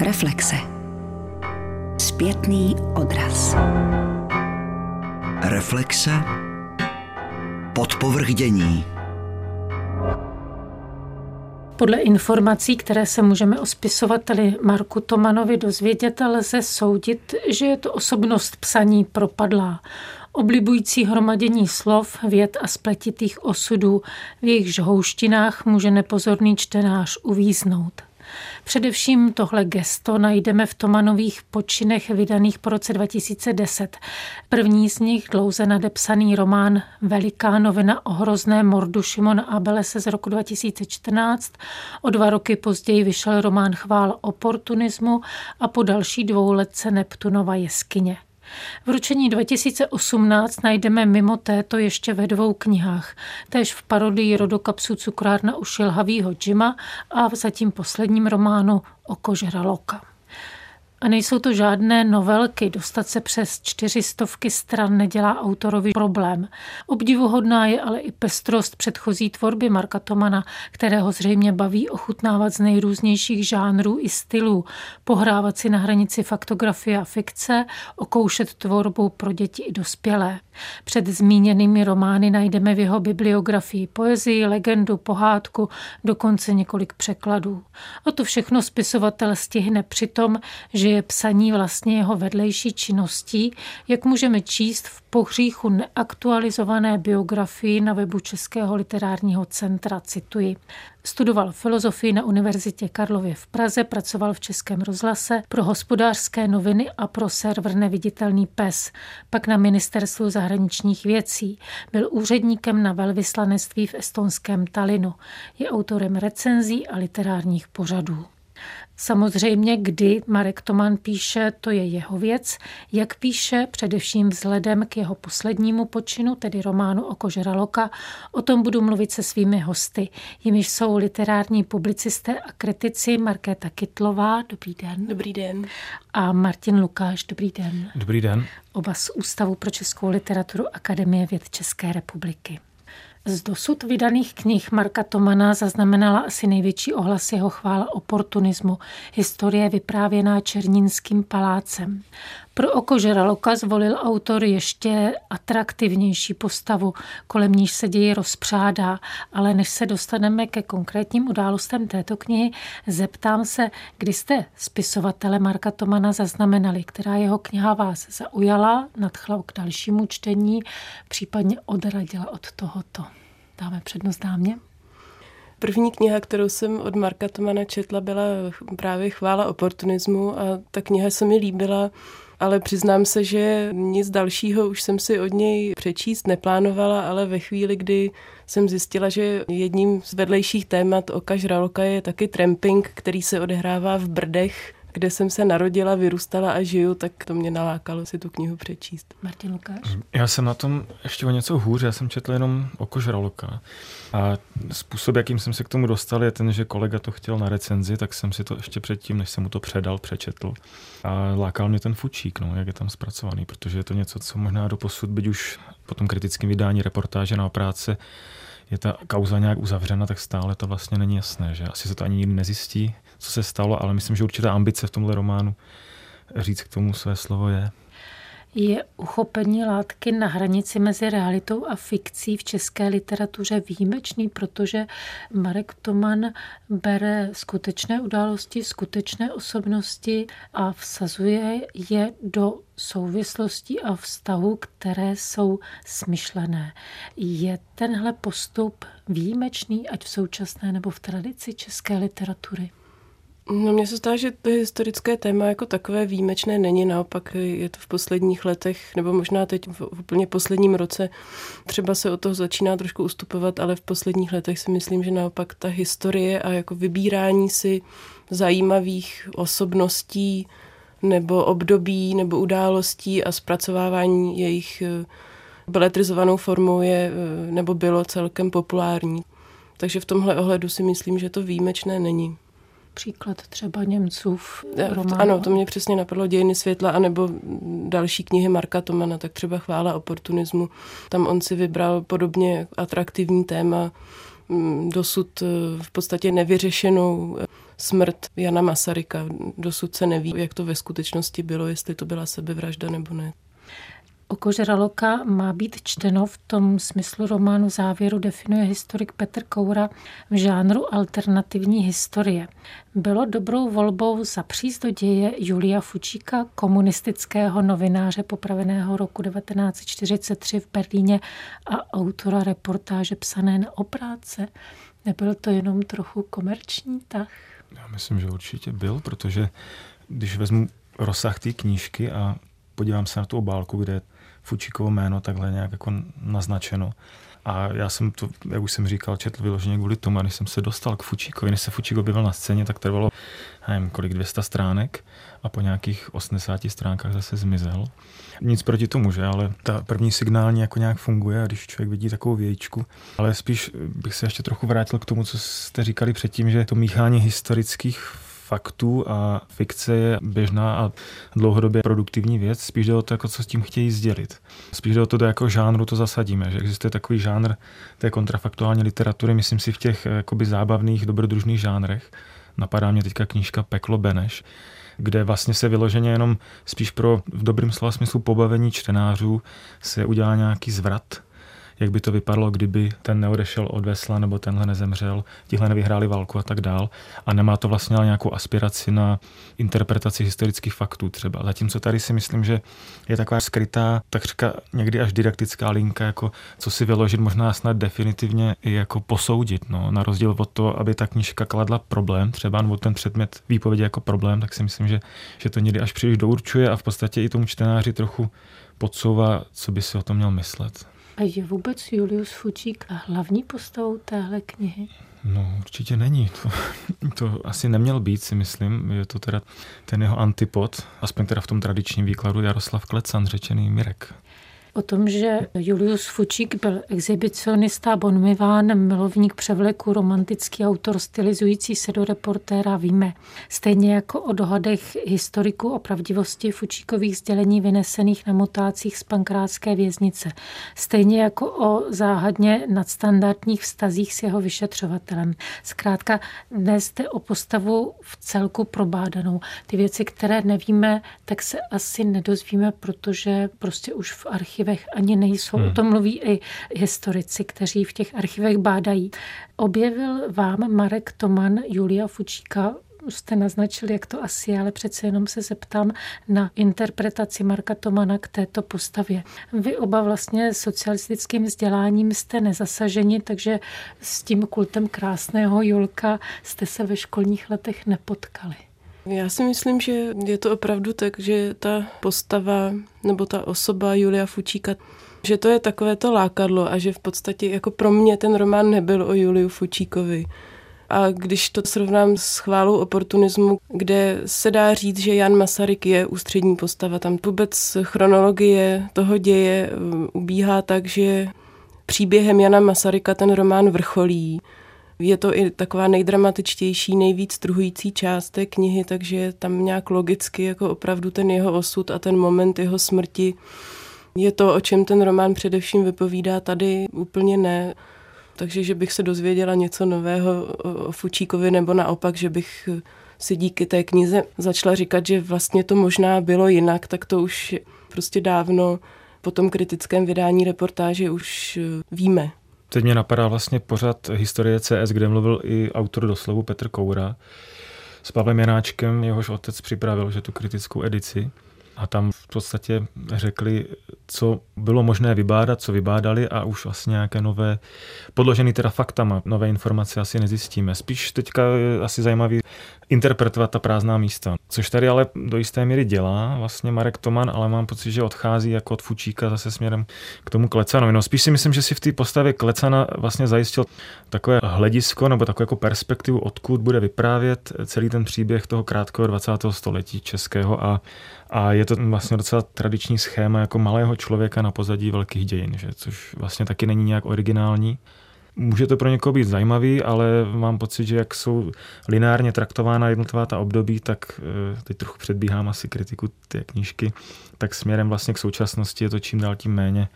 Reflexe. Zpětný odraz. Reflexe. Podpovrdění. Podle informací, které se můžeme o spisovateli Marku Tomanovi dozvědět, lze soudit, že je to osobnost psaní propadlá, oblibující hromadění slov, věd a spletitých osudů, v jejichž houštinách může nepozorný čtenář uvíznout. Především tohle gesto najdeme v Tomanových počinech vydaných po roce 2010. První z nich dlouze nadepsaný román Veliká novina o hrozném mordu Šimona Abelese z roku 2014. O dva roky později vyšel román Chvál oportunismu a po další dvouletce Neptunova jeskyně. V ručení 2018 najdeme mimo této ještě ve dvou knihách, též v parodii rodokapsu Cukrárna u šilhavýho Jima a v zatím posledním románu Oko žraloka. A nejsou to žádné novelky, dostat se přes čtyřistovky stran nedělá autorovi problém. Obdivuhodná je ale i pestrost předchozí tvorby Marka Tomana, kterého zřejmě baví ochutnávat z nejrůznějších žánrů i stylů, pohrávat si na hranici faktografie a fikce, okoušet tvorbu pro děti i dospělé. Před zmíněnými romány najdeme v jeho bibliografii poezii, legendu, pohádku, dokonce několik překladů. A to všechno spisovatel stihne přitom, že je psaní vlastně jeho vedlejší činností, jak můžeme číst v pohříchu neaktualizované biografii na webu Českého literárního centra, cituji. Studoval filozofii na Univerzitě Karlově v Praze, pracoval v Českém rozhlase pro hospodářské noviny a pro server Neviditelný pes, pak na ministerstvu zahraničních věcí. Byl úředníkem na velvyslanectví v estonském Talinu. Je autorem recenzí a literárních pořadů. Samozřejmě, kdy Marek Toman píše, to je jeho věc. Jak píše, především vzhledem k jeho poslednímu počinu, tedy románu o Kožraloka, o tom budu mluvit se svými hosty. Jimiž jsou literární publicisté a kritici Markéta Kytlová, dobrý den. Dobrý den. A Martin Lukáš, dobrý den. Dobrý den. Oba z Ústavu pro českou literaturu Akademie věd České republiky. Z dosud vydaných knih Marka Tomana zaznamenala asi největší ohlas jeho chvála oportunismu, historie vyprávěná Černínským palácem. Pro oko Žraloka zvolil autor ještě atraktivnější postavu, kolem níž se ději rozpřádá, ale než se dostaneme ke konkrétním událostem této knihy, zeptám se, kdy jste spisovatele Marka Tomana zaznamenali, která jeho kniha vás zaujala, nadchla k dalšímu čtení, případně odradila od tohoto. Dáme přednost dámě. První kniha, kterou jsem od Marka Tomana četla, byla právě Chvála oportunismu a ta kniha se mi líbila ale přiznám se, že nic dalšího už jsem si od něj přečíst neplánovala, ale ve chvíli, kdy jsem zjistila, že jedním z vedlejších témat Oka Žraloka je taky tramping, který se odehrává v Brdech, kde jsem se narodila, vyrůstala a žiju, tak to mě nalákalo si tu knihu přečíst. Martin Lukáš? Já jsem na tom ještě o něco hůř, já jsem četl jenom Oko žraloka. A způsob, jakým jsem se k tomu dostal, je ten, že kolega to chtěl na recenzi, tak jsem si to ještě předtím, než jsem mu to předal, přečetl. A lákal mě ten fučík, no, jak je tam zpracovaný, protože je to něco, co možná do posud, byť už po tom kritickém vydání reportáže na práce, je ta kauza nějak uzavřena, tak stále to vlastně není jasné, že asi se to ani nikdy nezjistí, co se stalo, ale myslím, že určitá ambice v tomhle románu říct k tomu své slovo je je uchopení látky na hranici mezi realitou a fikcí v české literatuře výjimečný, protože Marek Toman bere skutečné události, skutečné osobnosti a vsazuje je do souvislostí a vztahů, které jsou smyšlené. Je tenhle postup výjimečný, ať v současné nebo v tradici české literatury? No mně se zdá, že to historické téma jako takové výjimečné není, naopak je to v posledních letech, nebo možná teď v úplně posledním roce, třeba se o toho začíná trošku ustupovat, ale v posledních letech si myslím, že naopak ta historie a jako vybírání si zajímavých osobností nebo období nebo událostí a zpracovávání jejich eh, beletrizovanou formou je eh, nebo bylo celkem populární. Takže v tomhle ohledu si myslím, že to výjimečné není příklad třeba Němců v románu. Ano, to mě přesně napadlo dějiny světla, anebo další knihy Marka Tomana, tak třeba Chvála oportunismu. Tam on si vybral podobně atraktivní téma, mm, dosud eh, v podstatě nevyřešenou smrt Jana Masaryka. Dosud se neví, jak to ve skutečnosti bylo, jestli to byla sebevražda nebo ne. Oko žraloka má být čteno v tom smyslu románu závěru definuje historik Petr Koura v žánru alternativní historie. Bylo dobrou volbou zapříst do děje Julia Fučíka, komunistického novináře popraveného roku 1943 v Berlíně a autora reportáže psané na opráce. Nebyl to jenom trochu komerční tah? Já myslím, že určitě byl, protože když vezmu rozsah té knížky a podívám se na tu obálku, kde Fučíkovo jméno takhle nějak jako naznačeno. A já jsem to, jak už jsem říkal, četl vyloženě kvůli tomu, a když jsem se dostal k Fučíkovi, než se Fučík objevil na scéně, tak trvalo, nevím, kolik, 200 stránek a po nějakých 80 stránkách zase zmizel. Nic proti tomu, že, ale ta první signální jako nějak funguje když člověk vidí takovou vějíčku. Ale spíš bych se ještě trochu vrátil k tomu, co jste říkali předtím, že to míchání historických faktů a fikce je běžná a dlouhodobě produktivní věc. Spíš jde o to, jako co s tím chtějí sdělit. Spíš jde o to, do jakého žánru to zasadíme. Že existuje takový žánr té kontrafaktuální literatury, myslím si v těch jakoby zábavných, dobrodružných žánrech. Napadá mě teďka knížka Peklo Beneš, kde vlastně se vyloženě jenom spíš pro v dobrým slova smyslu pobavení čtenářů se udělá nějaký zvrat jak by to vypadalo, kdyby ten neodešel od vesla nebo tenhle nezemřel, tihle nevyhráli válku a tak dál. A nemá to vlastně ale nějakou aspiraci na interpretaci historických faktů třeba. Zatímco tady si myslím, že je taková skrytá, takřka někdy až didaktická linka, jako co si vyložit, možná snad definitivně i jako posoudit. No. Na rozdíl od toho, aby ta knižka kladla problém, třeba nebo ten předmět výpovědi jako problém, tak si myslím, že, že to někdy až příliš dourčuje a v podstatě i tomu čtenáři trochu podsouvá, co by si o tom měl myslet. A je vůbec Julius Fučík hlavní postavou téhle knihy? No, určitě není. To, to asi neměl být, si myslím. Je to teda ten jeho antipod, aspoň teda v tom tradičním výkladu Jaroslav Klecan, řečený Mirek. O tom, že Julius Fučík byl exhibicionista, bonmiván, milovník převleku, romantický autor stylizující se do reportéra víme. Stejně jako o dohadech historiků o pravdivosti Fučíkových sdělení vynesených na motácích z pankrátské věznice. Stejně jako o záhadně nadstandardních vztazích s jeho vyšetřovatelem. Zkrátka dnes jde o postavu v celku probádanou. Ty věci, které nevíme, tak se asi nedozvíme, protože prostě už v archivě archivech ani nejsou. Hmm. O tom mluví i historici, kteří v těch archivech bádají. Objevil vám Marek Toman Julia Fučíka jste naznačili, jak to asi je, ale přece jenom se zeptám na interpretaci Marka Tomana k této postavě. Vy oba vlastně socialistickým vzděláním jste nezasaženi, takže s tím kultem krásného Julka jste se ve školních letech nepotkali. Já si myslím, že je to opravdu tak, že ta postava nebo ta osoba Julia Fučíka, že to je takové to lákadlo a že v podstatě jako pro mě ten román nebyl o Juliu Fučíkovi. A když to srovnám s chválou oportunismu, kde se dá říct, že Jan Masaryk je ústřední postava, tam vůbec chronologie toho děje um, ubíhá tak, že příběhem Jana Masaryka ten román vrcholí je to i taková nejdramatičtější, nejvíc struhující část té knihy, takže je tam nějak logicky jako opravdu ten jeho osud a ten moment jeho smrti je to, o čem ten román především vypovídá, tady úplně ne. Takže, že bych se dozvěděla něco nového o Fučíkovi, nebo naopak, že bych si díky té knize začala říkat, že vlastně to možná bylo jinak, tak to už prostě dávno po tom kritickém vydání reportáže už víme. Teď mě napadá vlastně pořad historie CS, kde mluvil i autor doslovu Petr Koura s Pavlem Janáčkem, jehož otec připravil že tu kritickou edici. A tam v podstatě řekli, co bylo možné vybádat, co vybádali a už vlastně nějaké nové, podložené teda faktama, nové informace asi nezjistíme. Spíš teďka je asi zajímavý interpretovat ta prázdná místa. Což tady ale do jisté míry dělá vlastně Marek Toman, ale mám pocit, že odchází jako od Fučíka zase směrem k tomu Klecanovi. No spíš si myslím, že si v té postavě Klecana vlastně zajistil takové hledisko nebo takovou jako perspektivu, odkud bude vyprávět celý ten příběh toho krátkého 20. století českého a a je to vlastně docela tradiční schéma jako malého člověka na pozadí velkých dějin, že? což vlastně taky není nějak originální. Může to pro někoho být zajímavý, ale mám pocit, že jak jsou lineárně traktována jednotlivá ta období, tak eh, teď trochu předbíhám asi kritiku té knížky, tak směrem vlastně k současnosti je to čím dál tím méně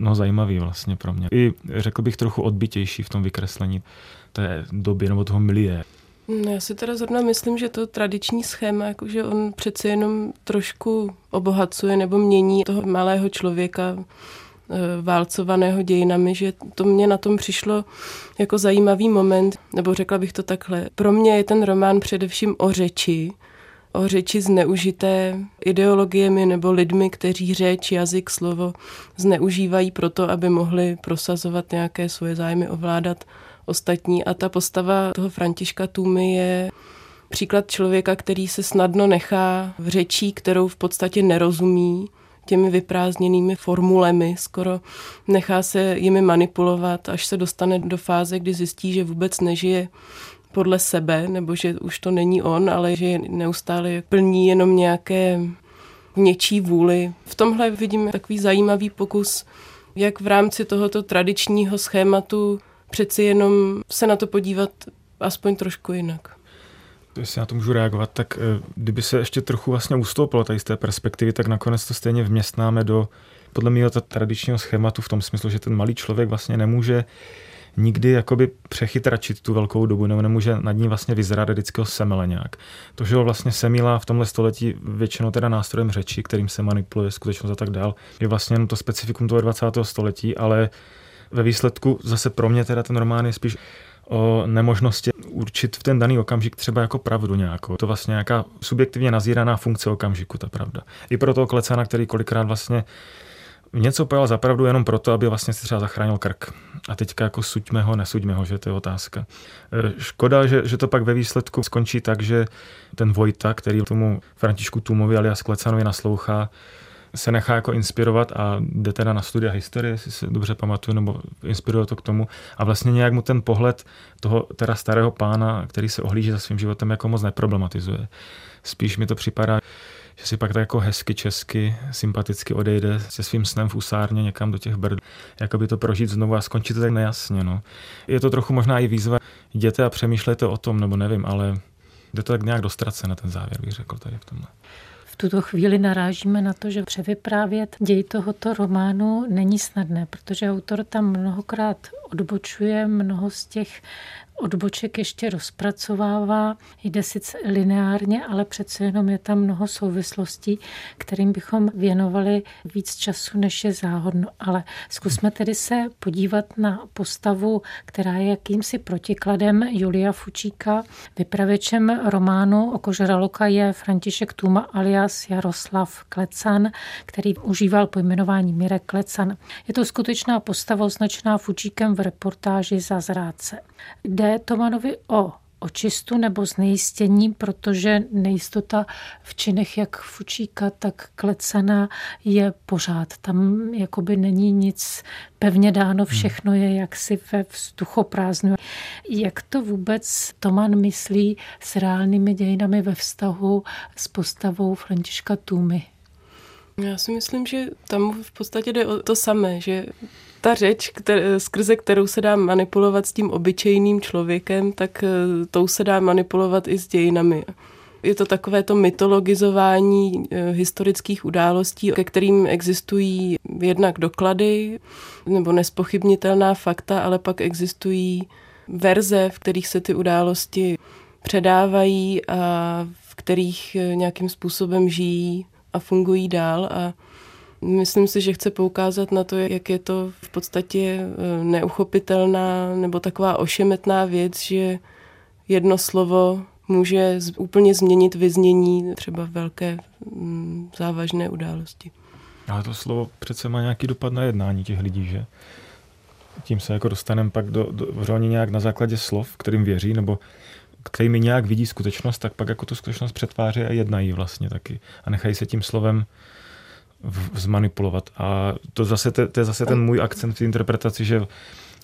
no, zajímavý vlastně pro mě. I řekl bych trochu odbitější v tom vykreslení té doby nebo toho milie. No, já si teda zrovna myslím, že to tradiční schéma, jakože on přece jenom trošku obohacuje nebo mění toho malého člověka eh, válcovaného dějinami, že to mě na tom přišlo jako zajímavý moment, nebo řekla bych to takhle. Pro mě je ten román především o řeči, o řeči zneužité ideologiemi nebo lidmi, kteří řeč, jazyk, slovo zneužívají proto, aby mohli prosazovat nějaké svoje zájmy, ovládat ostatní. A ta postava toho Františka Tůmy je příklad člověka, který se snadno nechá v řečí, kterou v podstatě nerozumí, těmi vyprázdněnými formulemi, skoro nechá se jimi manipulovat, až se dostane do fáze, kdy zjistí, že vůbec nežije podle sebe, nebo že už to není on, ale že neustále plní jenom nějaké něčí vůli. V tomhle vidím takový zajímavý pokus, jak v rámci tohoto tradičního schématu přeci jenom se na to podívat aspoň trošku jinak. Jestli na to můžu reagovat, tak eh, kdyby se ještě trochu vlastně ustoupilo tady z té perspektivy, tak nakonec to stejně vměstnáme do podle mě to tradičního schématu v tom smyslu, že ten malý člověk vlastně nemůže nikdy jakoby přechytračit tu velkou dobu, nebo nemůže nad ní vlastně vyzrat vždycky semele nějak. To, že ho vlastně semíla v tomhle století většinou teda nástrojem řeči, kterým se manipuluje skutečnost a tak dál, je vlastně jenom to specifikum toho 20. století, ale ve výsledku zase pro mě teda ten román je spíš o nemožnosti určit v ten daný okamžik třeba jako pravdu nějakou. To vlastně nějaká subjektivně nazíraná funkce okamžiku, ta pravda. I pro toho klecana, který kolikrát vlastně něco pojal za pravdu jenom proto, aby vlastně si třeba zachránil krk. A teďka jako suďme ho, nesuďme ho, že to je otázka. E, škoda, že, že to pak ve výsledku skončí tak, že ten Vojta, který tomu Františku Tumovi alias Klecanovi naslouchá, se nechá jako inspirovat a jde teda na studia historie, jestli se dobře pamatuju, nebo inspiruje to k tomu. A vlastně nějak mu ten pohled toho teda starého pána, který se ohlíží za svým životem, jako moc neproblematizuje. Spíš mi to připadá, že si pak tak jako hezky česky, sympaticky odejde se svým snem v usárně někam do těch brd, jako by to prožít znovu a skončit to tak nejasně. No. Je to trochu možná i výzva, jděte a přemýšlejte o tom, nebo nevím, ale jde to tak nějak dostrace na ten závěr, bych řekl tady v tomhle tuto chvíli narážíme na to, že převyprávět děj tohoto románu není snadné, protože autor tam mnohokrát odbočuje mnoho z těch odboček ještě rozpracovává. Jde sice lineárně, ale přece jenom je tam mnoho souvislostí, kterým bychom věnovali víc času, než je záhodno. Ale zkusme tedy se podívat na postavu, která je jakýmsi protikladem Julia Fučíka. Vypravěčem románu o Kožraloka je František Tuma alias Jaroslav Klecan, který užíval pojmenování Mirek Klecan. Je to skutečná postava označená Fučíkem v reportáži za zrádce. Jde Tomanovi o očistu nebo znejistění, protože nejistota v činech jak Fučíka, tak Klecana je pořád. Tam jakoby není nic pevně dáno, hmm. všechno je jaksi ve vzduchoprázdnu. Jak to vůbec Toman myslí s reálnými dějinami ve vztahu s postavou Františka Tůmy? Já si myslím, že tam v podstatě jde o to samé, že ta řeč, které, skrze kterou se dá manipulovat s tím obyčejným člověkem, tak eh, tou se dá manipulovat i s dějinami. Je to takové to mytologizování eh, historických událostí, ke kterým existují jednak doklady nebo nespochybnitelná fakta, ale pak existují verze, v kterých se ty události předávají a v kterých eh, nějakým způsobem žijí a fungují dál a Myslím si, že chce poukázat na to, jak je to v podstatě eh, neuchopitelná nebo taková ošemetná věc, že jedno slovo může úplně změnit vyznění třeba velké mm, závažné události. Ale to slovo přece má nějaký dopad na jednání těch lidí, že? Tím se jako dostaneme pak do, do do nějak na základě slov, kterým věří, nebo kterými nějak vidí skutečnost, tak pak jako tu skutečnost přetváří a jednají vlastně taky. A nechají se tím slovem zmanipulovat. A to, zase, to, to je zase ten můj akcent v interpretaci, že,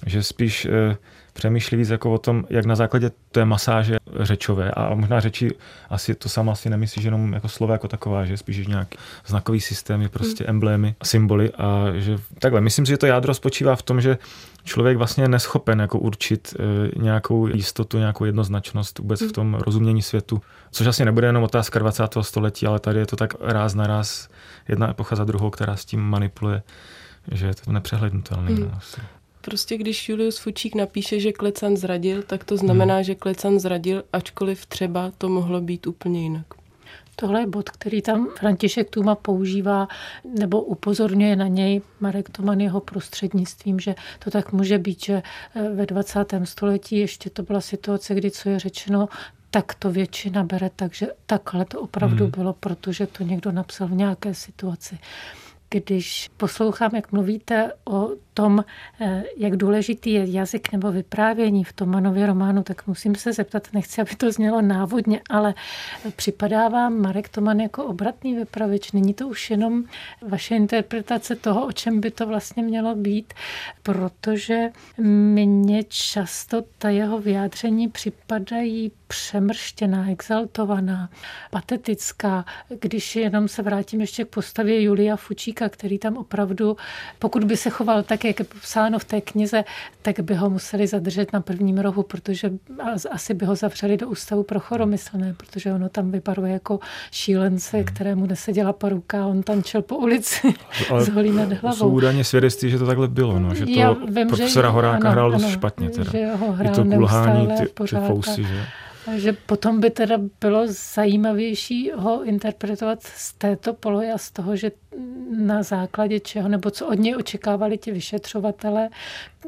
že spíš e, přemýšlí víc jako o tom, jak na základě té masáže řečové a možná řeči asi to sama asi nemyslíš jenom jako slovo jako taková, že spíš nějaký znakový systém je prostě hmm. emblémy, symboly a že takhle. Myslím si, že to jádro spočívá v tom, že člověk vlastně je neschopen jako určit e, nějakou jistotu, nějakou jednoznačnost vůbec v hmm. tom rozumění světu. Což asi nebude jenom otázka 20. století, ale tady je to tak ráz na ráz jedna epocha za druhou, která s tím manipuluje, že je to nepřehlednutelné. Mm. Asi. Prostě když Julius Fučík napíše, že Klecan zradil, tak to znamená, hmm. že Klecan zradil, ačkoliv třeba to mohlo být úplně jinak. Tohle je bod, který tam František Tuma používá nebo upozorňuje na něj Marek Toman jeho prostřednictvím, že to tak může být, že eh, ve 20. století ještě to byla situace, kdy co je řečeno, tak to většina bere, takže takhle to opravdu hmm. bylo, protože to někdo napsal v nějaké situaci. Když poslouchám, jak mluvíte o tom, eh, jak důležitý je jazyk nebo vyprávění v tom Manově románu, tak musím se zeptat, nechci, aby to znělo návodně, ale připadá vám Marek Toman jako obratný vypravěč? Není to už jenom vaše interpretace toho, o čem by to vlastně mělo být? Protože mně často ta jeho vyjádření připadají přemrštěná, exaltovaná, patetická. Když jenom se vrátím ještě k postavě Julia Fučíka, který tam opravdu, pokud by se choval tak, jak je popsáno v té knize, tak by ho museli zadržet na prvním rohu, protože asi by ho zavřeli do ústavu pro choromyslné, protože ono tam vypaduje jako šílence, hmm. kterému neseděla paruka, on tančil po ulici Ale s holí nad hlavou. Jsou údajně svědectví, že to takhle bylo, no, že to Já vím, profesora že, Horáka ano, hrál dost ano, špatně. Teda. Že ho hrál I to kulhání, ty, ty fousy, že? Že potom by teda bylo zajímavější ho interpretovat z této polohy a z toho, že na základě čeho, nebo co od něj očekávali ti vyšetřovatele,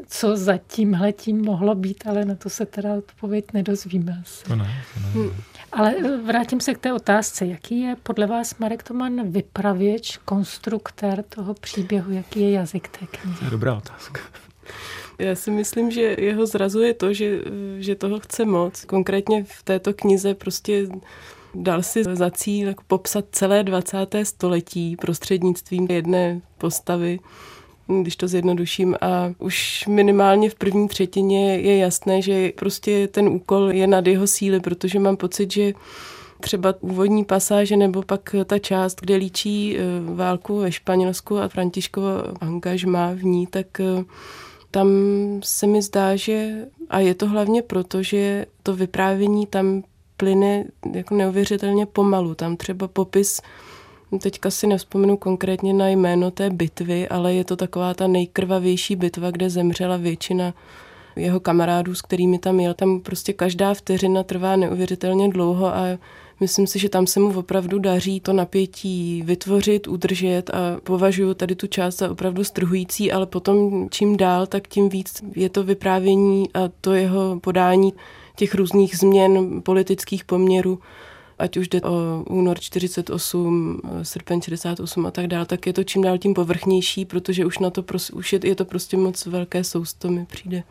co za tímhletím mohlo být, ale na to se teda odpověď nedozvíme asi. To ne, to ne. Hmm. Ale vrátím se k té otázce. Jaký je podle vás Marek Toman vypravěč, konstruktér toho příběhu? Jaký je jazyk té knihy? To je dobrá otázka. Já si myslím, že jeho zrazuje to, že, že toho chce moc. Konkrétně v této knize prostě dal si za cíl jako popsat celé 20. století prostřednictvím jedné postavy když to zjednoduším. A už minimálně v první třetině je jasné, že prostě ten úkol je nad jeho síly, protože mám pocit, že třeba úvodní pasáže nebo pak ta část, kde líčí eh, válku ve Španělsku a Františkovo angažma v ní, tak eh, tam se mi zdá, že, a je to hlavně proto, že to vyprávění tam plyne jako neuvěřitelně pomalu. Tam třeba popis, teďka si nevzpomenu konkrétně na jméno té bitvy, ale je to taková ta nejkrvavější bitva, kde zemřela většina jeho kamarádů, s kterými tam jel. Tam prostě každá vteřina trvá neuvěřitelně dlouho a Myslím si, že tam se mu opravdu daří to napětí vytvořit, udržet a považuji tady tu část za opravdu strhující, ale potom čím dál, tak tím víc je to vyprávění a to jeho podání těch různých změn politických poměrů ať už jde o únor 48, srpen 68 a tak dále, tak je to čím dál tím povrchnější, protože už na to, už je, je to prostě moc velké sousto mi přijde.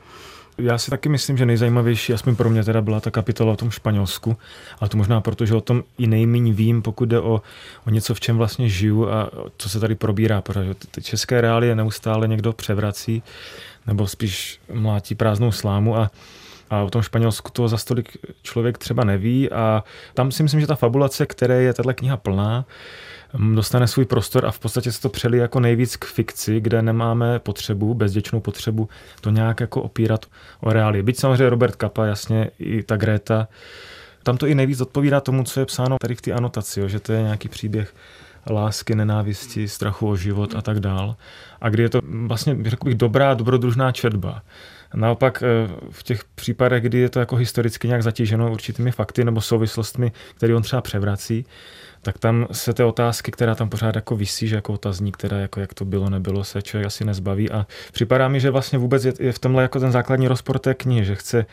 Já si taky myslím, že nejzajímavější, aspoň pro mě teda byla ta kapitola o tom Španělsku, ale to možná proto, že o tom i nejméně vím, pokud jde o, o něco, v čem vlastně žiju a co se tady probírá, protože ty české reálie neustále někdo převrací, nebo spíš mlátí prázdnou slámu a a o tom Španělsku to za stolik člověk třeba neví. A tam si myslím, že ta fabulace, které je tato kniha plná, dostane svůj prostor a v podstatě se to přelí jako nejvíc k fikci, kde nemáme potřebu, bezděčnou potřebu to nějak jako opírat o reálie. Byť samozřejmě Robert Kappa, jasně, i ta Greta, tam to i nejvíc odpovídá tomu, co je psáno tady v té anotaci, jo, že to je nějaký příběh lásky, nenávisti, strachu o život a tak dál. A kdy je to vlastně, řekl bych, dobrá, dobrodružná četba. Naopak eh, v těch případech, kdy je to jako historicky nějak zatíženo určitými fakty nebo souvislostmi, které on třeba převrací, tak tam se ty otázky, která tam pořád jako vysí, že jako otazník, která jako jak to bylo, nebylo, se člověk asi nezbaví. A připadá mi, že vlastně vůbec je, je v tomhle jako ten základní rozpor té knihy, že chce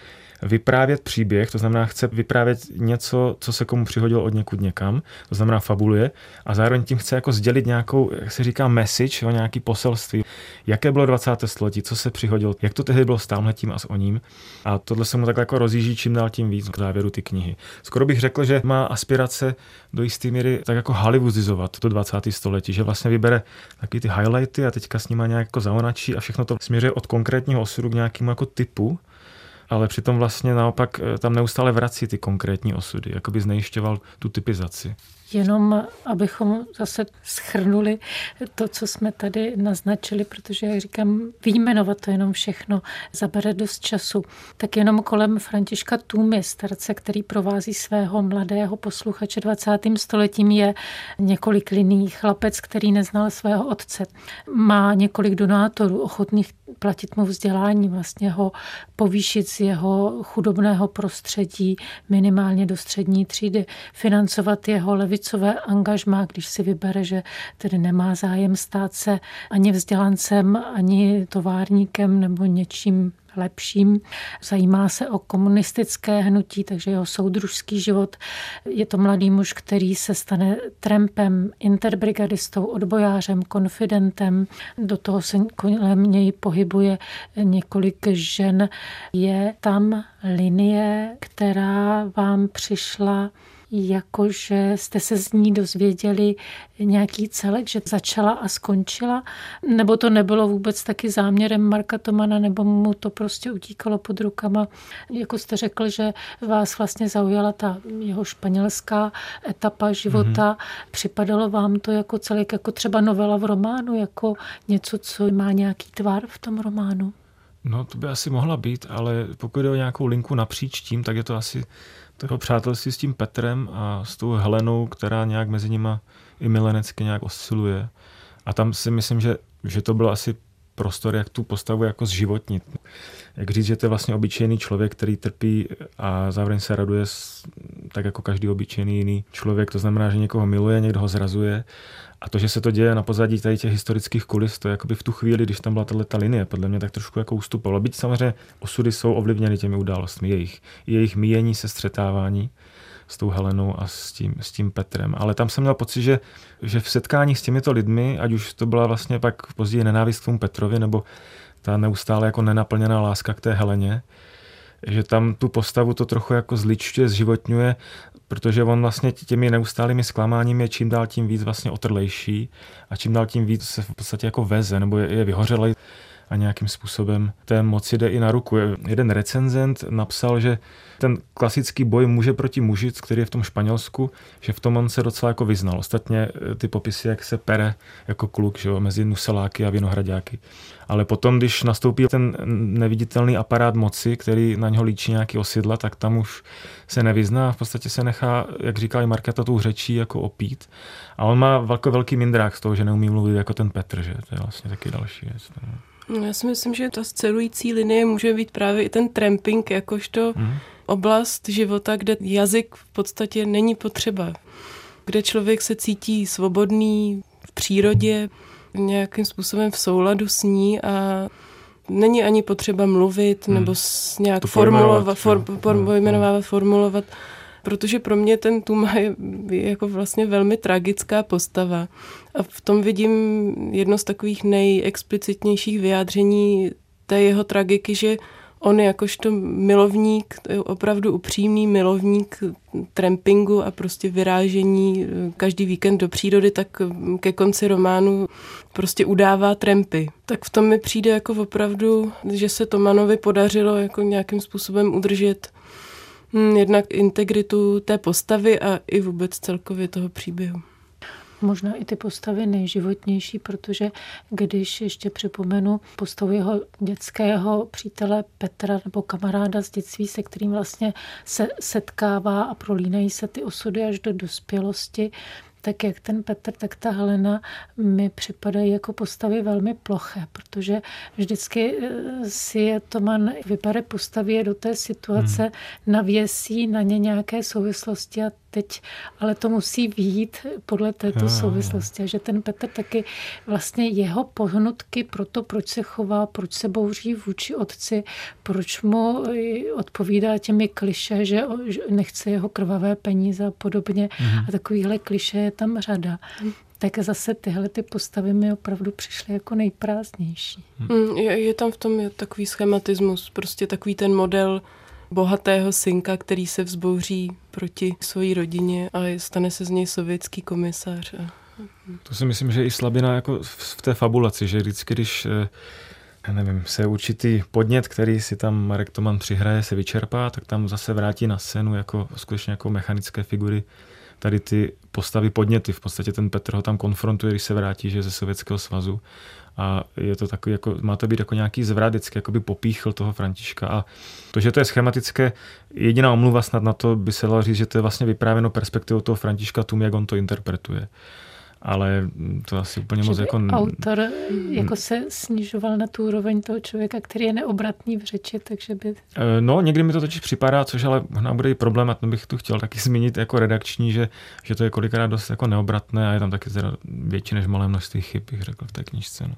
vyprávět příběh, to znamená, chce vyprávět něco, co se komu přihodilo od někud někam, to znamená fabuluje, a zároveň tím chce jako sdělit nějakou, jak se říká, message, jo, nějaký poselství. Jaké bylo 20. století, co se přihodilo, jak to tehdy bylo s tím a s oním. A tohle se mu takhle jako rozjíždí čím dál tím víc k závěru ty knihy. Skoro bych řekl, že má aspirace do jisté míry tak jako Hollywoodizovat to 20. století, že vlastně vybere taky ty highlighty a teďka s nimi nějak jako zaonačí a všechno to směřuje od konkrétního osudu k nějakému jako typu ale přitom vlastně naopak eh, tam neustále vrací ty konkrétní osudy, jako by znejišťoval tu typizaci. Jenom abychom zase schrnuli to, co jsme tady naznačili, protože, jak říkám, vyjmenovat to jenom všechno zabere dost času. Tak jenom kolem Františka Tůmy, starce, který provází svého mladého posluchače 20. stoletím, je několik liní. Chlapec, který neznal svého otce. Má několik donátorů, ochotných platit mu vzdělání, vlastně ho povýšit z jeho chudobného prostředí minimálně do střední třídy, financovat jeho levicové angažmá, když si vybere, že tedy nemá zájem stát se ani vzdělancem, ani továrníkem nebo něčím lepším. Zajímá se o komunistické hnutí, takže jeho soudružský život. Je to mladý muž, který se stane trampem, interbrigadistou, odbojářem, konfidentem. Do toho se kolem něj pohybuje několik žen. Je tam linie, která vám přišla jakože jste se z ní dozvěděli nějaký celek, že začala a skončila? Nebo to nebylo vůbec taky záměrem Marka Tomana, nebo mu to prostě utíkalo pod rukama? Jako jste řekl, že vás vlastně zaujala ta jeho španělská etapa života. Mm-hmm. Připadalo vám to jako celek, jako třeba novela v románu, jako něco, co má nějaký tvar v tom románu? No, to by asi mohla být, ale pokud jde o nějakou linku napříč tím, tak je to asi toho přátelství s tím Petrem a s tou Helenou, která nějak mezi nima i milenecky nějak osciluje. A tam si myslím, že, že to bylo asi prostor, jak tu postavu jako zživotnit. Jak říct, že to je vlastně obyčejný člověk, který trpí a zároveň se raduje tak jako každý obyčejný jiný člověk. To znamená, že někoho miluje, někdo ho zrazuje a to, že se to děje na pozadí tady těch historických kulis, to je jakoby v tu chvíli, když tam byla tato linie, podle mě tak trošku jako ustupovalo. Byť samozřejmě osudy jsou ovlivněny těmi událostmi, jejich, jejich míjení se střetávání s tou Helenou a s tím, s tím Petrem. Ale tam jsem měl pocit, že, že v setkání s těmito lidmi, ať už to byla vlastně pak později nenávist k tomu Petrovi, nebo ta neustále jako nenaplněná láska k té Heleně, že tam tu postavu to trochu jako zličuje, zživotňuje, protože on vlastně těmi neustálými zklamáními je čím dál tím víc vlastně otrlejší a čím dál tím víc se v podstatě jako veze nebo je, je vyhořelej a nějakým způsobem té moci jde i na ruku. Jeden recenzent napsal, že ten klasický boj muže proti muži, který je v tom Španělsku, že v tom on se docela jako vyznal. Ostatně eh, ty popisy, jak se pere jako kluk že jo, mezi nuseláky a vinohradáky. Ale potom, když nastoupí ten neviditelný aparát moci, který na něho líčí nějaký osidla, tak tam už se nevyzná a v podstatě se nechá, jak říká i Markéta, tou řečí jako opít. A on má velko, velký mindrák z toho, že neumí mluvit jako ten Petr, že to je vlastně taky další věc. No, já si myslím, že ta scelující linie může být právě i ten tramping, jakožto mm. oblast života, kde jazyk v podstatě není potřeba. Kde člověk se cítí svobodný v přírodě, nějakým způsobem v souladu s ní a není ani potřeba mluvit hmm. nebo nějak to formulovat, for, form, pojmenovávat, formulovat, protože pro mě ten Tuma je, jako vlastně velmi tragická postava. A v tom vidím jedno z takových nejexplicitnějších vyjádření té jeho tragiky, že on jakožto milovník, opravdu upřímný milovník trampingu a prostě vyrážení eh, každý víkend do přírody, tak eh, ke konci románu prostě udává trampy. Tak v tom mi přijde jako opravdu, že se Tomanovi podařilo jako nějakým způsobem udržet jednak integritu té postavy a i vůbec celkově toho příběhu. Možná i ty postavy nejživotnější, protože když ještě připomenu postavu jeho dětského přítele Petra nebo kamaráda z dětství, se kterým vlastně se setkává a prolínají se ty osudy až do dospělosti, tak jak ten Petr, tak ta Helena mi připadají jako postavy velmi ploché, protože vždycky eh, si je Toman vybere postavy je do té situace, hmm. navěsí na ně nějaké souvislosti a teď, ale to musí výjít podle této jo, souvislosti. A že ten Petr taky vlastně jeho pohnutky pro to, proč se chová, proč se bouří vůči otci, proč mu odpovídá těmi kliše, že nechce jeho krvavé peníze a podobně. Mm. A takovýhle kliše je tam řada. Mm tak zase tyhle ty postavy mi opravdu přišly jako nejprázdnější. Mm, je, je tam v tom takový schematismus, prostě takový ten model bohatého synka, který se vzbouří proti své rodině a stane se z něj sovětský komisař. To si myslím, že je i slabina jako v té fabulaci, že vždycky, když eh, nevím, se určitý podnět, který si tam Marek Toman přihraje, se vyčerpá, tak tam zase vrátí na scénu jako skutečně jako mechanické figury tady ty postavy podněty. V podstatě ten Petr ho tam konfrontuje, když se vrátí, že ze Sovětského svazu a je to takový, jako, má to být jako nějaký zvrat, vždycky jako by popíchl toho Františka a to, že to je schematické, jediná omluva snad na to by se dalo říct, že to je vlastně vyprávěno perspektivou toho Františka Tum, jak on to interpretuje. Ale to asi úplně moc jako... autor jako se snižoval na tu úroveň toho člověka, který je neobratný v řeči, takže by... Eh, no, někdy mi to totiž připadá, což ale možná bude i problém, a to bych tu chtěl taky zmínit jako redakční, že, že to je kolikrát dost jako neobratné a je tam taky teda větší než malé množství chyb, bych řekl v té knižce. No.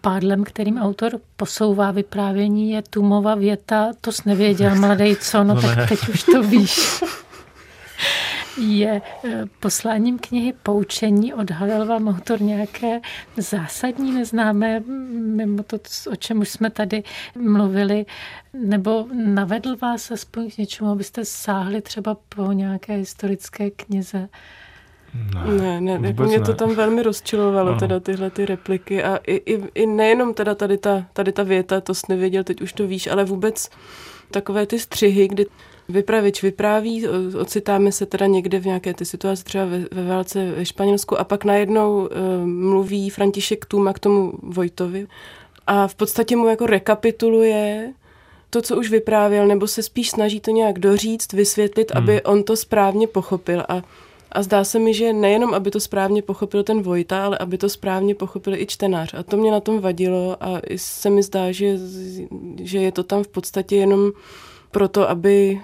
Pádlem, kterým autor posouvá vyprávění, je Tumova věta, to jsi nevěděl, mladej, co, no, no tak ne. teď už to víš. je eh, posláním knihy Poučení. Odhalil vám autor nějaké zásadní neznámé, mimo to, o čem už jsme tady mluvili, nebo navedl vás aspoň k něčemu, abyste sáhli třeba po nějaké historické knize? Ne, ne, ne jako mě to tam velmi rozčilovalo, no. teda tyhle ty repliky a i, i, i nejenom teda tady ta, tady ta věta, to jsi nevěděl, teď už to víš, ale vůbec takové ty střihy, kdy vypravěč vypráví, ocitáme se teda někde v nějaké ty situaci, třeba ve, ve válce ve Španělsku a pak najednou uh, mluví František Tuma k tomu Vojtovi a v podstatě mu jako rekapituluje to, co už vyprávěl, nebo se spíš snaží to nějak doříct, vysvětlit, hmm. aby on to správně pochopil a a zdá se mi, že nejenom, aby to správně pochopil ten Vojta, ale aby to správně pochopil i čtenář. A to mě na tom vadilo a se mi zdá, že, že je to tam v podstatě jenom proto, aby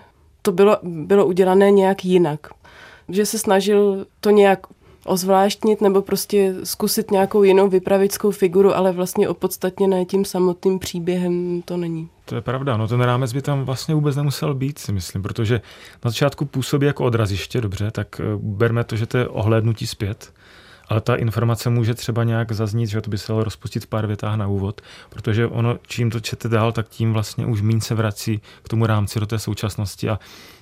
to bylo, bylo udělané nějak jinak. Že se snažil to nějak ozvláštnit nebo prostě zkusit nějakou jinou vypravickou figuru, ale vlastně opodstatněné tím samotným příběhem to není. To je pravda, no ten rámec by tam vlastně vůbec nemusel být, si myslím, protože na začátku působí jako odraziště, dobře, tak eh, berme to, že to je ohlédnutí zpět, ale ta informace může třeba nějak zaznít, že to by se dalo rozpustit v pár větách na úvod, protože ono, čím to čete dál, tak tím vlastně už méně se vrací k tomu rámci do té současnosti a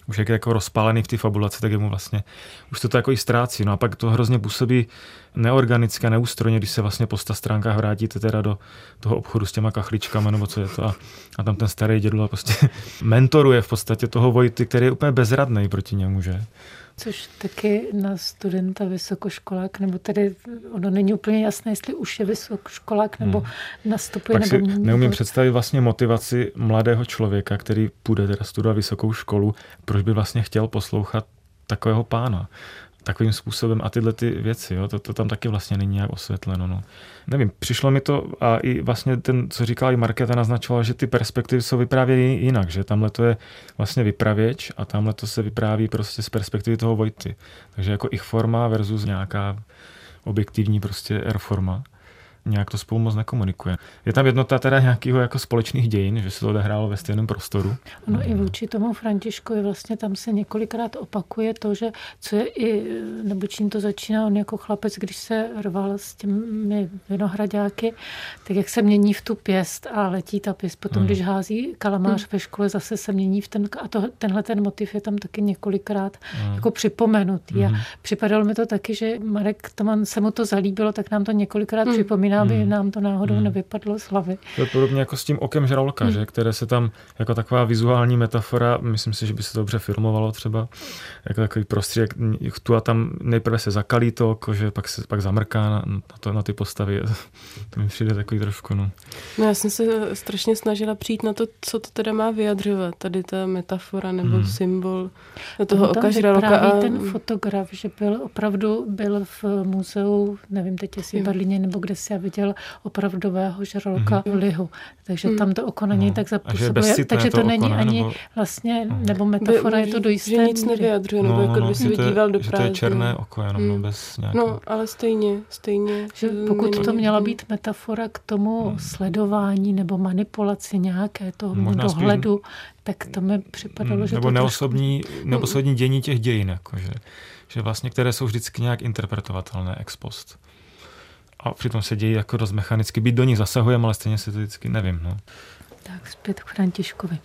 už jak je jako rozpálený v té fabulaci, tak je mu vlastně, už to, to jako i ztrácí. No a pak to hrozně působí neorganické, neústrojně, když se vlastně po sta stránkách vrátíte teda do toho obchodu s těma kachličkami, nebo co je to. A, a tam ten starý dědula prostě mentoruje v podstatě toho Vojty, který je úplně bezradný proti němu, že? Což taky na studenta vysokoškolák, nebo tedy ono není úplně jasné, jestli už je vysokoškolák, nebo hmm. nastupuje. Pak nebo si neumím představit vlastně motivaci mladého člověka, který půjde teda studovat vysokou školu, proč by vlastně chtěl poslouchat takového pána takovým způsobem a tyhle ty věci, jo, to, to tam taky vlastně není nějak osvětleno. No. Nevím, přišlo mi to a i vlastně ten, co říkala i Markéta, naznačoval, že ty perspektivy jsou vyprávěny jinak, že tamhle to je vlastně vypravěč a tamhle to se vypráví prostě z perspektivy toho Vojty. Takže jako ich forma versus nějaká objektivní prostě R forma nějak to spolu moc nekomunikuje. Je tam jednota teda nějakého jako společných dějin, že se to odehrálo ve stejném prostoru. No i vůči tomu Františkovi vlastně tam se několikrát opakuje to, že co je i, nebo čím to začíná, on jako chlapec, když se rval s těmi vinohradáky, tak jak se mění v tu pěst a letí ta pěst. Potom, hmm. když hází kalamář hmm. ve škole, zase se mění v ten, a to, tenhle ten motiv je tam taky několikrát hmm. jako připomenutý. Hmm. A připadalo mi to taky, že Marek Toman se mu to zalíbilo, tak nám to několikrát hmm. připomíná jiná, aby hmm. nám to náhodou hmm. nevypadlo z hlavy. To je podobně jako s tím okem žraloka, hmm. že? které se tam jako taková vizuální metafora, myslím si, že by se to dobře filmovalo třeba, jako takový prostředek, tu a tam nejprve se zakalí to oko, že pak se pak zamrká na, na, to, na ty postavy. to mi přijde takový trošku, no. No já jsem se strašně snažila přijít na to, co to teda má vyjadřovat, tady ta metafora nebo hmm. symbol toho oka žraloka. A... ten fotograf, že byl opravdu byl v muzeu, nevím teď, jestli v Berlíně nebo kde si viděl opravdového žraloka mm-hmm. v lihu. Takže mm. tam to oko na něj no. tak zapůsobuje. Takže to, to není oko, ani nebo... vlastně, no. nebo metafora, by, je to do jisté Že nic nevyjadřuje, nebo no, jako no, by si díval do prázdna. to je černé oko, jenom mm. bez nějakého... No, ale stejně, stejně. Že pokud není, to měla být metafora k tomu mm. sledování nebo manipulaci nějaké toho Možná dohledu, spíš... tak to mi připadalo, mm. že nebo to neosobní, trošku... neosobní dění těch dějin, jakože že vlastně, které jsou vždycky nějak interpretovatelné ex post a přitom se dějí jako dost mechanicky. Být do nich zasahujeme, ale stejně se to vždycky nevím. No. Tak zpět k Františkovi.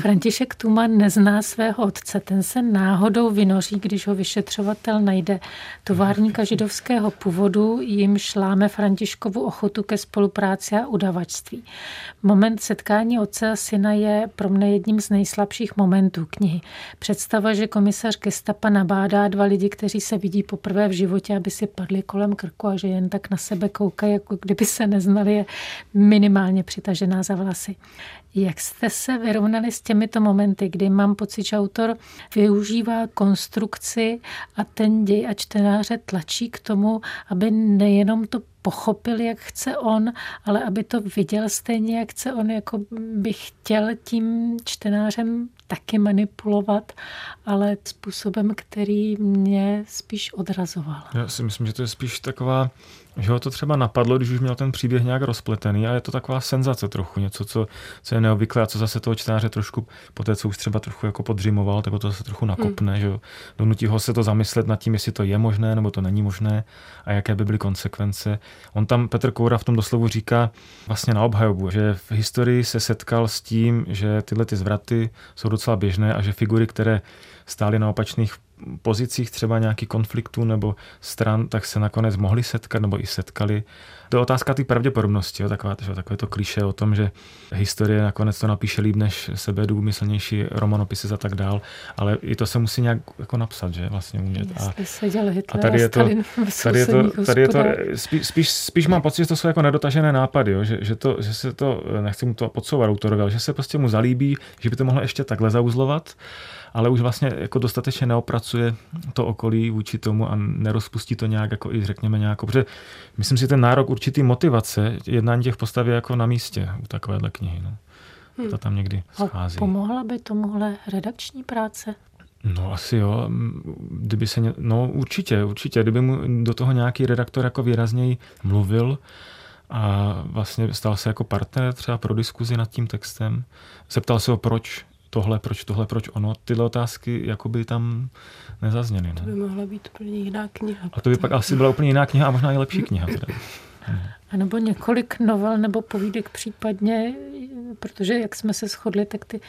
František Tuman nezná svého otce, ten se náhodou vynoří, když ho vyšetřovatel najde. Továrníka židovského původu jim šláme Františkovu ochotu ke spolupráci a udavačství. Moment setkání otce a syna je pro mne jedním z nejslabších momentů knihy. Představa, že komisař Gestapa nabádá dva lidi, kteří se vidí poprvé v životě, aby si padli kolem krku a že jen tak na sebe koukají, jako kdyby se neznali, je minimálně přitažená za vlasy. Jak jste se vyrovnali s těmito momenty, kdy mám pocit, že autor využívá konstrukci a ten děj a čtenáře tlačí k tomu, aby nejenom to pochopil, jak chce on, ale aby to viděl stejně, jak chce on, jako by chtěl tím čtenářem taky manipulovat, ale způsobem, který mě spíš odrazoval. Já si myslím, že to je spíš taková že ho to třeba napadlo, když už měl ten příběh nějak rozpletený a je to taková senzace trochu, něco, co, co je neobvyklé a co zase toho čtenáře trošku, po té, co už třeba trochu jako podřimoval, tak to zase trochu nakopne, hmm. že donutí ho se to zamyslet nad tím, jestli to je možné nebo to není možné a jaké by byly konsekvence. On tam, Petr Koura v tom doslovu říká vlastně na obhajobu, že v historii se setkal s tím, že tyhle ty zvraty jsou docela běžné a že figury, které stály na opačných pozicích třeba nějaký konfliktů nebo stran, tak se nakonec mohli setkat nebo i setkali. To je otázka té pravděpodobnosti, jo, takové, takové to kliše o tom, že historie nakonec to napíše líp než sebe důmyslnější romanopisy a tak dál, ale i to se musí nějak jako napsat, že vlastně umět. A, a tady je to, tady je to, tady je to spíš, spíš, spíš, mám pocit, že to jsou jako nedotažené nápady, jo, že, že, to, že se to, nechci mu to podsouvat autorovi, ale že se prostě mu zalíbí, že by to mohlo ještě takhle zauzlovat ale už vlastně jako dostatečně neopracuje to okolí vůči tomu a nerozpustí to nějak jako i řekněme nějak, protože myslím si ten nárok určitý motivace jednání těch postav je jako na místě u takovéhle knihy. No. Hmm. To tam někdy schází. A pomohla by tomuhle redakční práce? No asi jo, kdyby se, no určitě, určitě, kdyby mu do toho nějaký redaktor jako výrazněji mluvil a vlastně stal se jako partner třeba pro diskuzi nad tím textem, zeptal se ho, proč tohle, proč tohle, proč ono, tyhle otázky jakoby tam nezazněly. To by mohla být úplně jiná kniha. A to by pak asi byla úplně jiná kniha a možná i lepší kniha. Teda. A nebo několik novel nebo povídek případně, protože jak jsme se shodli, tak ty,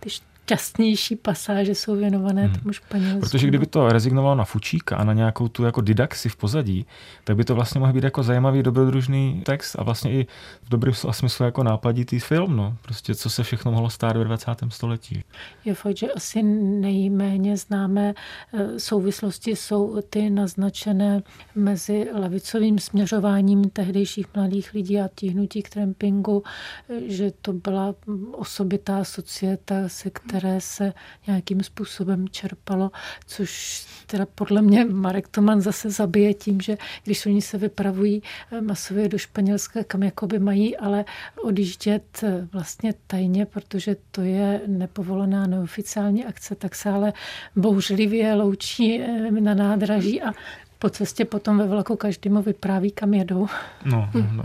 ty šťastnější pasáže jsou věnované hmm. tomu Španělsku. Protože kdyby to rezignovalo na Fučíka a na nějakou tu jako didaxi v pozadí, tak by to vlastně mohl být jako zajímavý dobrodružný text a vlastně i v dobrém smyslu jako nápaditý film, no. Prostě co se všechno mohlo stát ve 20. století. Je fakt, že asi nejméně známé eh, souvislosti jsou ty naznačené mezi levicovým směřováním tehdejších mladých lidí a tíhnutí k trampingu, eh, že to byla osobitá societa, se které které se nějakým způsobem čerpalo, což teda podle mě Marek Toman zase zabije tím, že když oni se vypravují eh, masově do Španělska, kam jakoby mají, ale odjíždět eh, vlastně tajně, protože to je nepovolená neoficiální akce, tak se ale bouřlivě loučí eh, na nádraží a po cestě potom ve vlaku každému vypráví, kam jedou. No, no, no.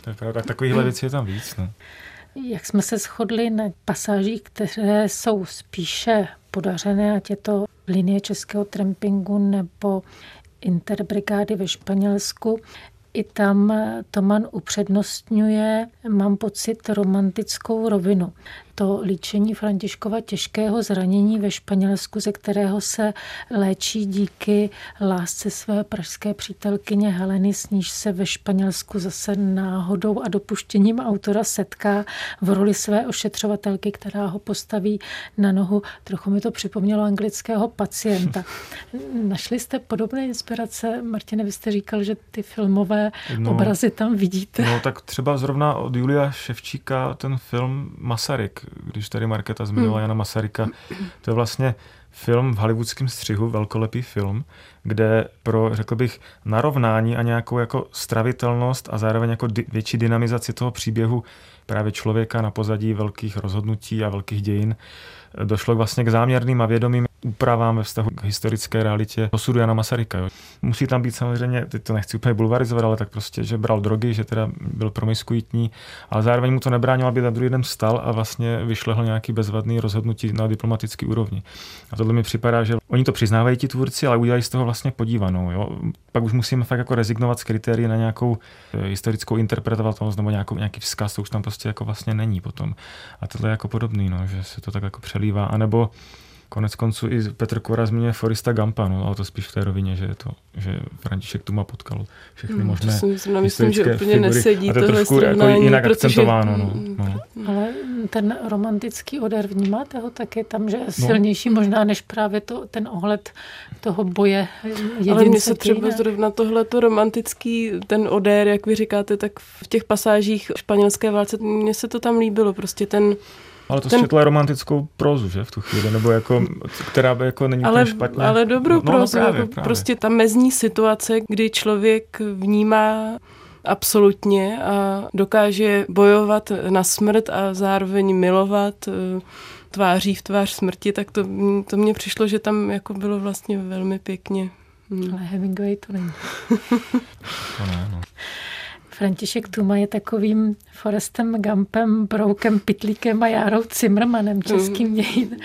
To je pravda, tak takovýchhle věcí je tam víc. No. Jak jsme se shodli na pasážích, které jsou spíše podařené, ať je to linie českého trampingu nebo interbrigády ve Španělsku, i tam Toman upřednostňuje, mám pocit, romantickou rovinu to líčení Františkova těžkého zranění ve Španělsku, ze kterého se léčí díky lásce své pražské přítelkyně Heleny, s níž se ve Španělsku zase náhodou a dopuštěním autora setká v roli své ošetřovatelky, která ho postaví na nohu. Trochu mi to připomnělo anglického pacienta. Našli jste podobné inspirace? Martine, vy jste říkal, že ty filmové no, obrazy tam vidíte. No tak třeba zrovna od Julia Ševčíka ten film Masaryk, když tady Marketa zmiňovala hmm. Jana Masaryka, to je vlastně film v hollywoodském střihu, velkolepý film, kde pro, řekl bych, narovnání a nějakou jako stravitelnost a zároveň jako di- větší dynamizaci toho příběhu právě člověka na pozadí velkých rozhodnutí a velkých dějin došlo vlastně k záměrným a vědomým úpravám ve vztahu k historické realitě osudu Jana Masaryka. Jo. Musí tam být samozřejmě, teď to nechci úplně bulvarizovat, ale tak prostě, že bral drogy, že teda byl promiskuitní, ale zároveň mu to nebránilo, aby na druhý den vstal a vlastně vyšlehl nějaký bezvadný rozhodnutí na diplomatický úrovni. A tohle mi připadá, že oni to přiznávají ti tvůrci, ale udělají z toho vlastně podívanou. Jo. Pak už musíme fakt jako rezignovat z kritérií na nějakou eh, historickou interpretovatelnost nebo nějakou, nějaký vzkaz, to už tam prostě jako vlastně není potom. A tohle je jako podobný, no, že se to tak jako přelívá. A nebo Konec konců i Petr Kora zmiňuje Forista Gampa, no, ale to spíš v té rovině, že je to, že František tu má potkal všechny hmm, možné to si myslím, že úplně figury. nesedí a to je trošku jako jinak protože, akcentováno. No, no. Ale ten romantický odér, vnímáte ho taky tam, že je no. silnější no. možná než právě to, ten ohled toho boje jedince Ale mně se třeba zrovna tohleto romantický, ten odér, jak vy říkáte, tak v těch pasážích španělské válce, mně se to tam líbilo, prostě ten ale to ten... četla romantickou prozu, že v tu chvíli, nebo jako, která by jako není ale, špatně. Ale dobrou no, prozu, no, právě, jako právě. prostě ta mezní situace, kdy člověk vnímá absolutně a dokáže bojovat na smrt a zároveň milovat eh, tváří v tvář smrti, tak to, to mně přišlo, že tam jako bylo vlastně velmi pěkně. Hmm. Ale Hemingway to není. to ne, no. František Tuma je takovým Forestem Gumpem, Broukem, Pitlíkem a Járou Cimrmanem českým mm. dějin.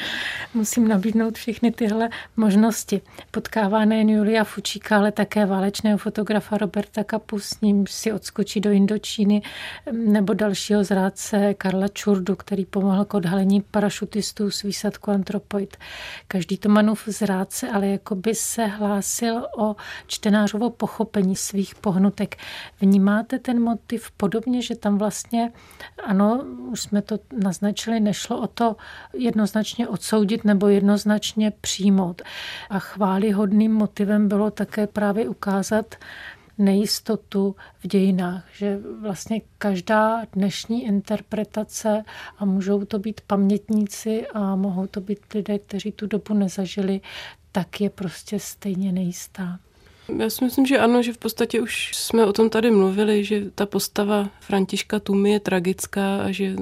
Musím nabídnout všechny tyhle možnosti. Potkává nejen Julia Fučíka, ale také válečného fotografa Roberta Kapu, s ním si odskočí do Indočíny, nebo dalšího zrádce Karla Čurdu, který pomohl k odhalení parašutistů z výsadku Antropoid. Každý Tomanův zrádce ale jako by se hlásil o čtenářovo pochopení svých pohnutek. Vnímáte ten motiv podobně, že tam vlastně, ano, už jsme to naznačili, nešlo o to jednoznačně odsoudit nebo jednoznačně přijmout. A chválihodným motivem bylo také právě ukázat nejistotu v dějinách, že vlastně každá dnešní interpretace, a můžou to být pamětníci a mohou to být lidé, kteří tu dobu nezažili, tak je prostě stejně nejistá. Já si myslím, že ano, že v podstatě už jsme o tom tady mluvili, že ta postava Františka Tumy je tragická a že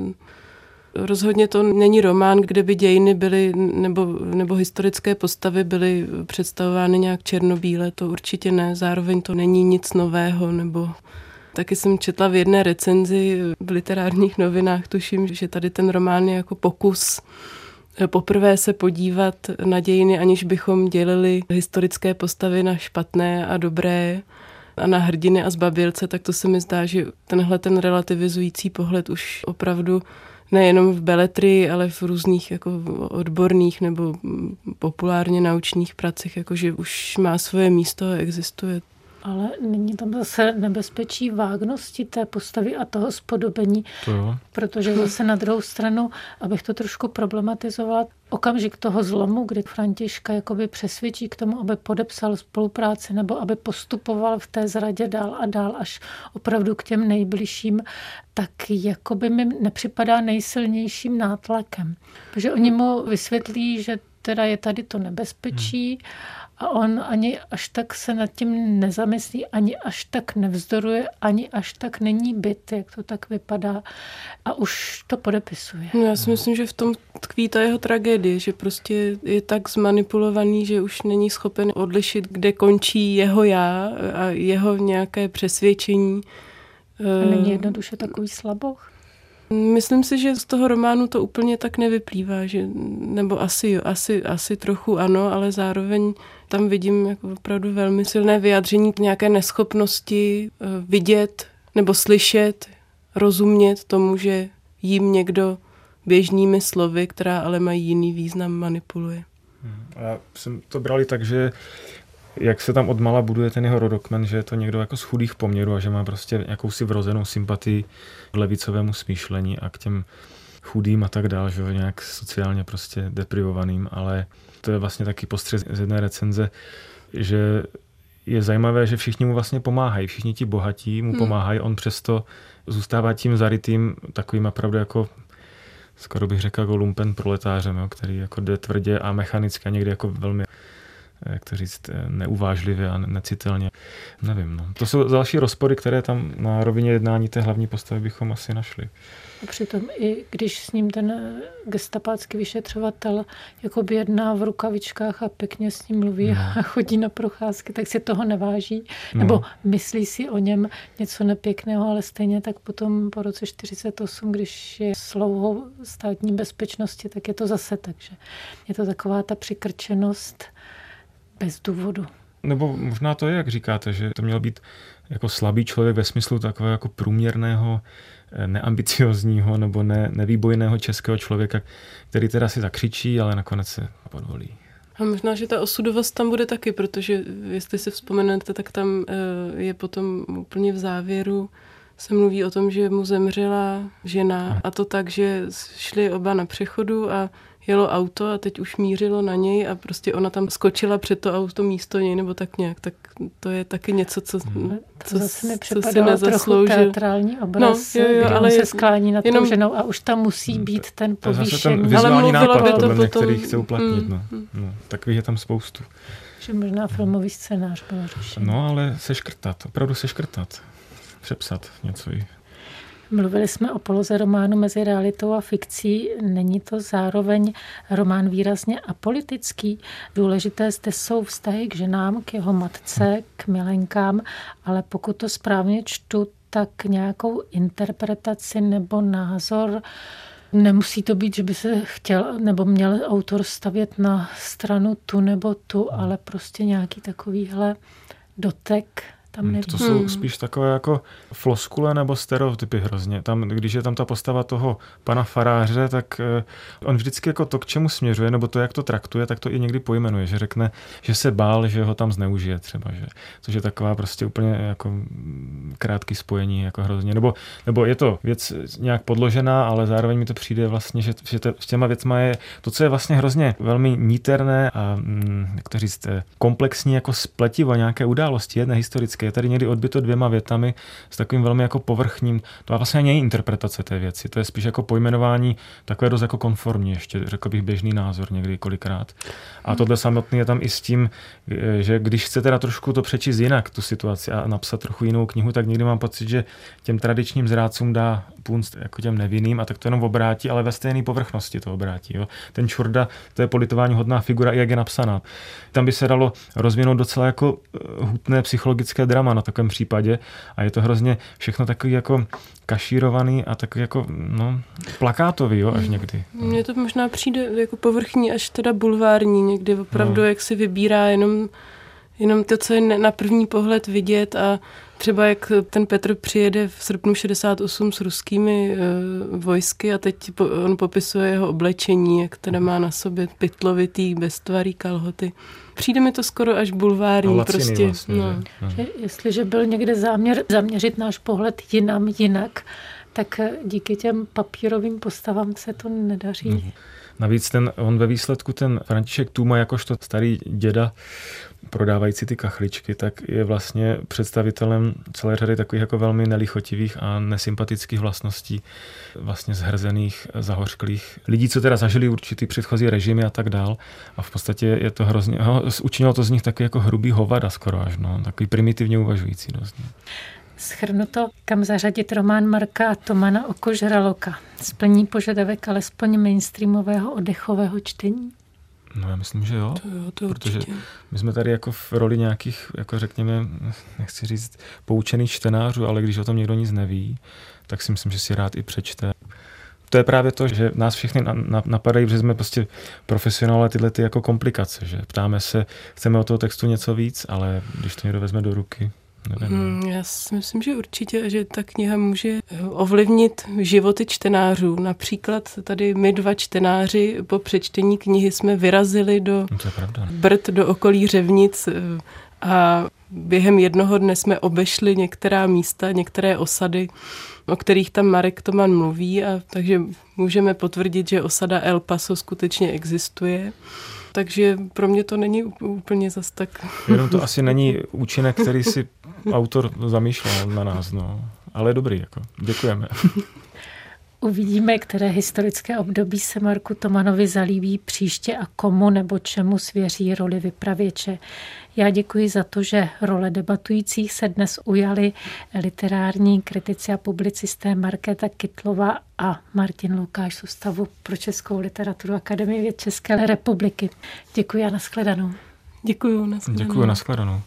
rozhodně to není román, kde by dějiny byly, nebo, nebo historické postavy byly představovány nějak černobíle, to určitě ne. Zároveň to není nic nového, nebo Taky jsem četla v jedné recenzi v literárních novinách, tuším, že tady ten román je jako pokus poprvé se podívat na dějiny, aniž bychom dělili historické postavy na špatné a dobré a na hrdiny a zbabilce, tak to se mi zdá, že tenhle ten relativizující pohled už opravdu nejenom v beletrii, ale v různých jako odborných nebo populárně naučných pracech, jakože už má svoje místo a existuje. Ale není tam zase nebezpečí vágnosti té postavy a toho spodobení, to jo. protože zase na druhou stranu, abych to trošku problematizovala, okamžik toho zlomu, kdy Františka jakoby přesvědčí k tomu, aby podepsal spolupráci nebo aby postupoval v té zradě dál a dál až opravdu k těm nejbližším, tak jakoby mi nepřipadá nejsilnějším nátlakem. Protože oni mu vysvětlí, že teda je tady to nebezpečí hmm a on ani až tak se nad tím nezamyslí, ani až tak nevzdoruje, ani až tak není byt, jak to tak vypadá. A už to podepisuje. No já si myslím, že v tom tkví ta jeho tragédie, že prostě je tak zmanipulovaný, že už není schopen odlišit, kde končí jeho já a jeho nějaké přesvědčení. A není jednoduše takový slaboch? Myslím si, že z toho románu to úplně tak nevyplývá, že, nebo asi, asi, asi trochu ano, ale zároveň tam vidím jako opravdu velmi silné vyjádření k nějaké neschopnosti eh, vidět nebo slyšet, rozumět tomu, že jim někdo běžnými slovy, která ale mají jiný význam, manipuluje. Já jsem to brali tak, že jak se tam odmala buduje ten jeho rodokmen, že je to někdo jako z chudých poměrů a že má prostě jakousi vrozenou sympatii k levicovému smýšlení a k těm chudým a tak dál, že nějak sociálně prostě deprivovaným, ale to je vlastně taky postřeh z jedné recenze, že je zajímavé, že všichni mu vlastně pomáhají, všichni ti bohatí mu hmm. pomáhají, on přesto zůstává tím zarytým takovým opravdu jako skoro bych řekl jako lumpen proletářem, jo, který jako jde tvrdě a mechanicky a někdy jako velmi jak to říct, neuvážlivě a necitelně. Nevím. No. To jsou další rozpory, které tam na rovině jednání té hlavní postavy bychom asi našli. A přitom i když s ním ten gestapácký vyšetřovatel jako jedná v rukavičkách a pěkně s ním mluví no. a chodí na procházky, tak si toho neváží. No. Nebo myslí si o něm něco nepěkného, ale stejně tak potom po roce 48, když je slouhou státní bezpečnosti, tak je to zase tak, že je to taková ta přikrčenost bez důvodu. Nebo možná to je, jak říkáte, že to měl být jako slabý člověk ve smyslu takového jako průměrného, eh, neambiciozního nebo ne, nevýbojného českého člověka, který teda si zakřičí, ale nakonec se podvolí. A možná, že ta osudovost tam bude taky, protože jestli si vzpomenete, tak tam eh, je potom úplně v závěru se mluví o tom, že mu zemřela žena a to tak, že šli oba na přechodu a jelo auto a teď už mířilo na něj a prostě ona tam skočila před to auto místo něj nebo tak nějak, tak to je taky něco, co, hmm. co, to zase mi co si nezasloužil. trochu teatrální no, obraz, no, jo, jo, ale se sklání nad jenom, tou ženou a už tam musí hmm, být ten povýšený. Ale mluvilo by to potom... který chce uplatnit. Mm, no. No, takových je tam spoustu. Že možná filmový scénář byl řešen. No, ale seškrtat, opravdu seškrtat. Přepsat něco i Mluvili jsme o poloze románu mezi realitou a fikcí. Není to zároveň román výrazně apolitický? Důležité zde jsou vztahy k ženám, k jeho matce, k milenkám, ale pokud to správně čtu, tak nějakou interpretaci nebo názor Nemusí to být, že by se chtěl nebo měl autor stavět na stranu tu nebo tu, ale prostě nějaký takovýhle dotek tam hmm, To jsou hmm. spíš takové jako floskule nebo stereotypy hrozně. Tam, když je tam ta postava toho pana faráře, tak eh, on vždycky jako to, k čemu směřuje, nebo to, jak to traktuje, tak to i někdy pojmenuje, že řekne, že se bál, že ho tam zneužije třeba, že, což je taková prostě úplně jako krátký spojení, jako hrozně. Nebo, nebo je to věc nějak podložená, ale zároveň mi to přijde vlastně, že, že s těma věcma je to, co je vlastně hrozně velmi níterné a, mm, jak to říct, eh, komplexní jako spletivo nějaké události, jedné historické je tady někdy odbyto dvěma větami s takovým velmi jako povrchním, to vlastně není interpretace té věci, to je spíš jako pojmenování takové dost jako konformní, ještě řekl bych běžný názor někdy kolikrát. A tohle samotný je tam i s tím, že když chce teda trošku to přečíst jinak, tu situaci a napsat trochu jinou knihu, tak někdy mám pocit, že těm tradičním zrádcům dá punst jako těm nevinným a tak to jenom obrátí, ale ve stejné povrchnosti to obrátí. Jo. Ten Čurda, to je politování hodná figura, i jak je napsaná. Tam by se dalo rozvinout docela jako eh, hutné psychologické drama na takovém případě a je to hrozně všechno takový jako kašírovaný a takový jako no, plakátový, jo, až hmm. někdy. Mně to možná přijde jako povrchní, až teda bulvární, někdy opravdu, no. jak si vybírá jenom, jenom to, co je na první pohled vidět a Třeba jak ten Petr přijede v srpnu 68 s ruskými uh, vojsky a teď po, on popisuje jeho oblečení, jak teda má na sobě pytlovitý, beztvarý kalhoty. Přijde mi to skoro až bulvární. Prostě, vlastně, no. že, jestliže byl někde záměr zaměřit náš pohled jinam, jinak, tak díky těm papírovým postavám se to nedaří. Mm. Navíc ten, on ve výsledku ten František Tuma, jakožto starý děda, prodávající ty kachličky, tak je vlastně představitelem celé řady takových jako velmi nelichotivých a nesympatických vlastností, vlastně zhrzených, zahořklých lidí, co teda zažili určitý předchozí režimy a tak dál. A v podstatě je to hrozně, ho, učinilo to z nich taky jako hrubý hovada skoro až, no, takový primitivně uvažující dost. Schrnuto, kam zařadit román Marka Tomana Oko žraloka. Splní požadavek alespoň mainstreamového oddechového čtení? No já myslím, že jo. To jo, to protože určitě. my jsme tady jako v roli nějakých, jako řekněme, nechci říct, poučených čtenářů, ale když o tom někdo nic neví, tak si myslím, že si rád i přečte. To je právě to, že nás všechny napadají, že jsme prostě profesionálové tyhle ty jako komplikace, že ptáme se, chceme o toho textu něco víc, ale když to někdo vezme do ruky, Hmm, já si myslím, že určitě, že ta kniha může eh, ovlivnit životy čtenářů. Například tady my dva čtenáři po přečtení knihy jsme vyrazili do no. Brd, do okolí Řevnic eh, a během jednoho dne jsme obešli některá místa, některé osady, o kterých tam Marek Toman mluví, a takže můžeme potvrdit, že osada El Paso skutečně existuje takže pro mě to není úplně zas tak... Jenom to asi není účinek, který si autor zamýšlel na nás, no. Ale dobrý, jako. Děkujeme. Uvidíme, které historické období se Marku Tomanovi zalíbí příště a komu nebo čemu svěří roli vypravěče. Já děkuji za to, že role debatujících se dnes ujali literární kritici a publicisté Markéta Kytlova a Martin Lukáš z Ústavu pro českou literaturu Akademie věd České republiky. Děkuji a nashledanou. Děkuji, nashledanou. Děkuji, nashledanou.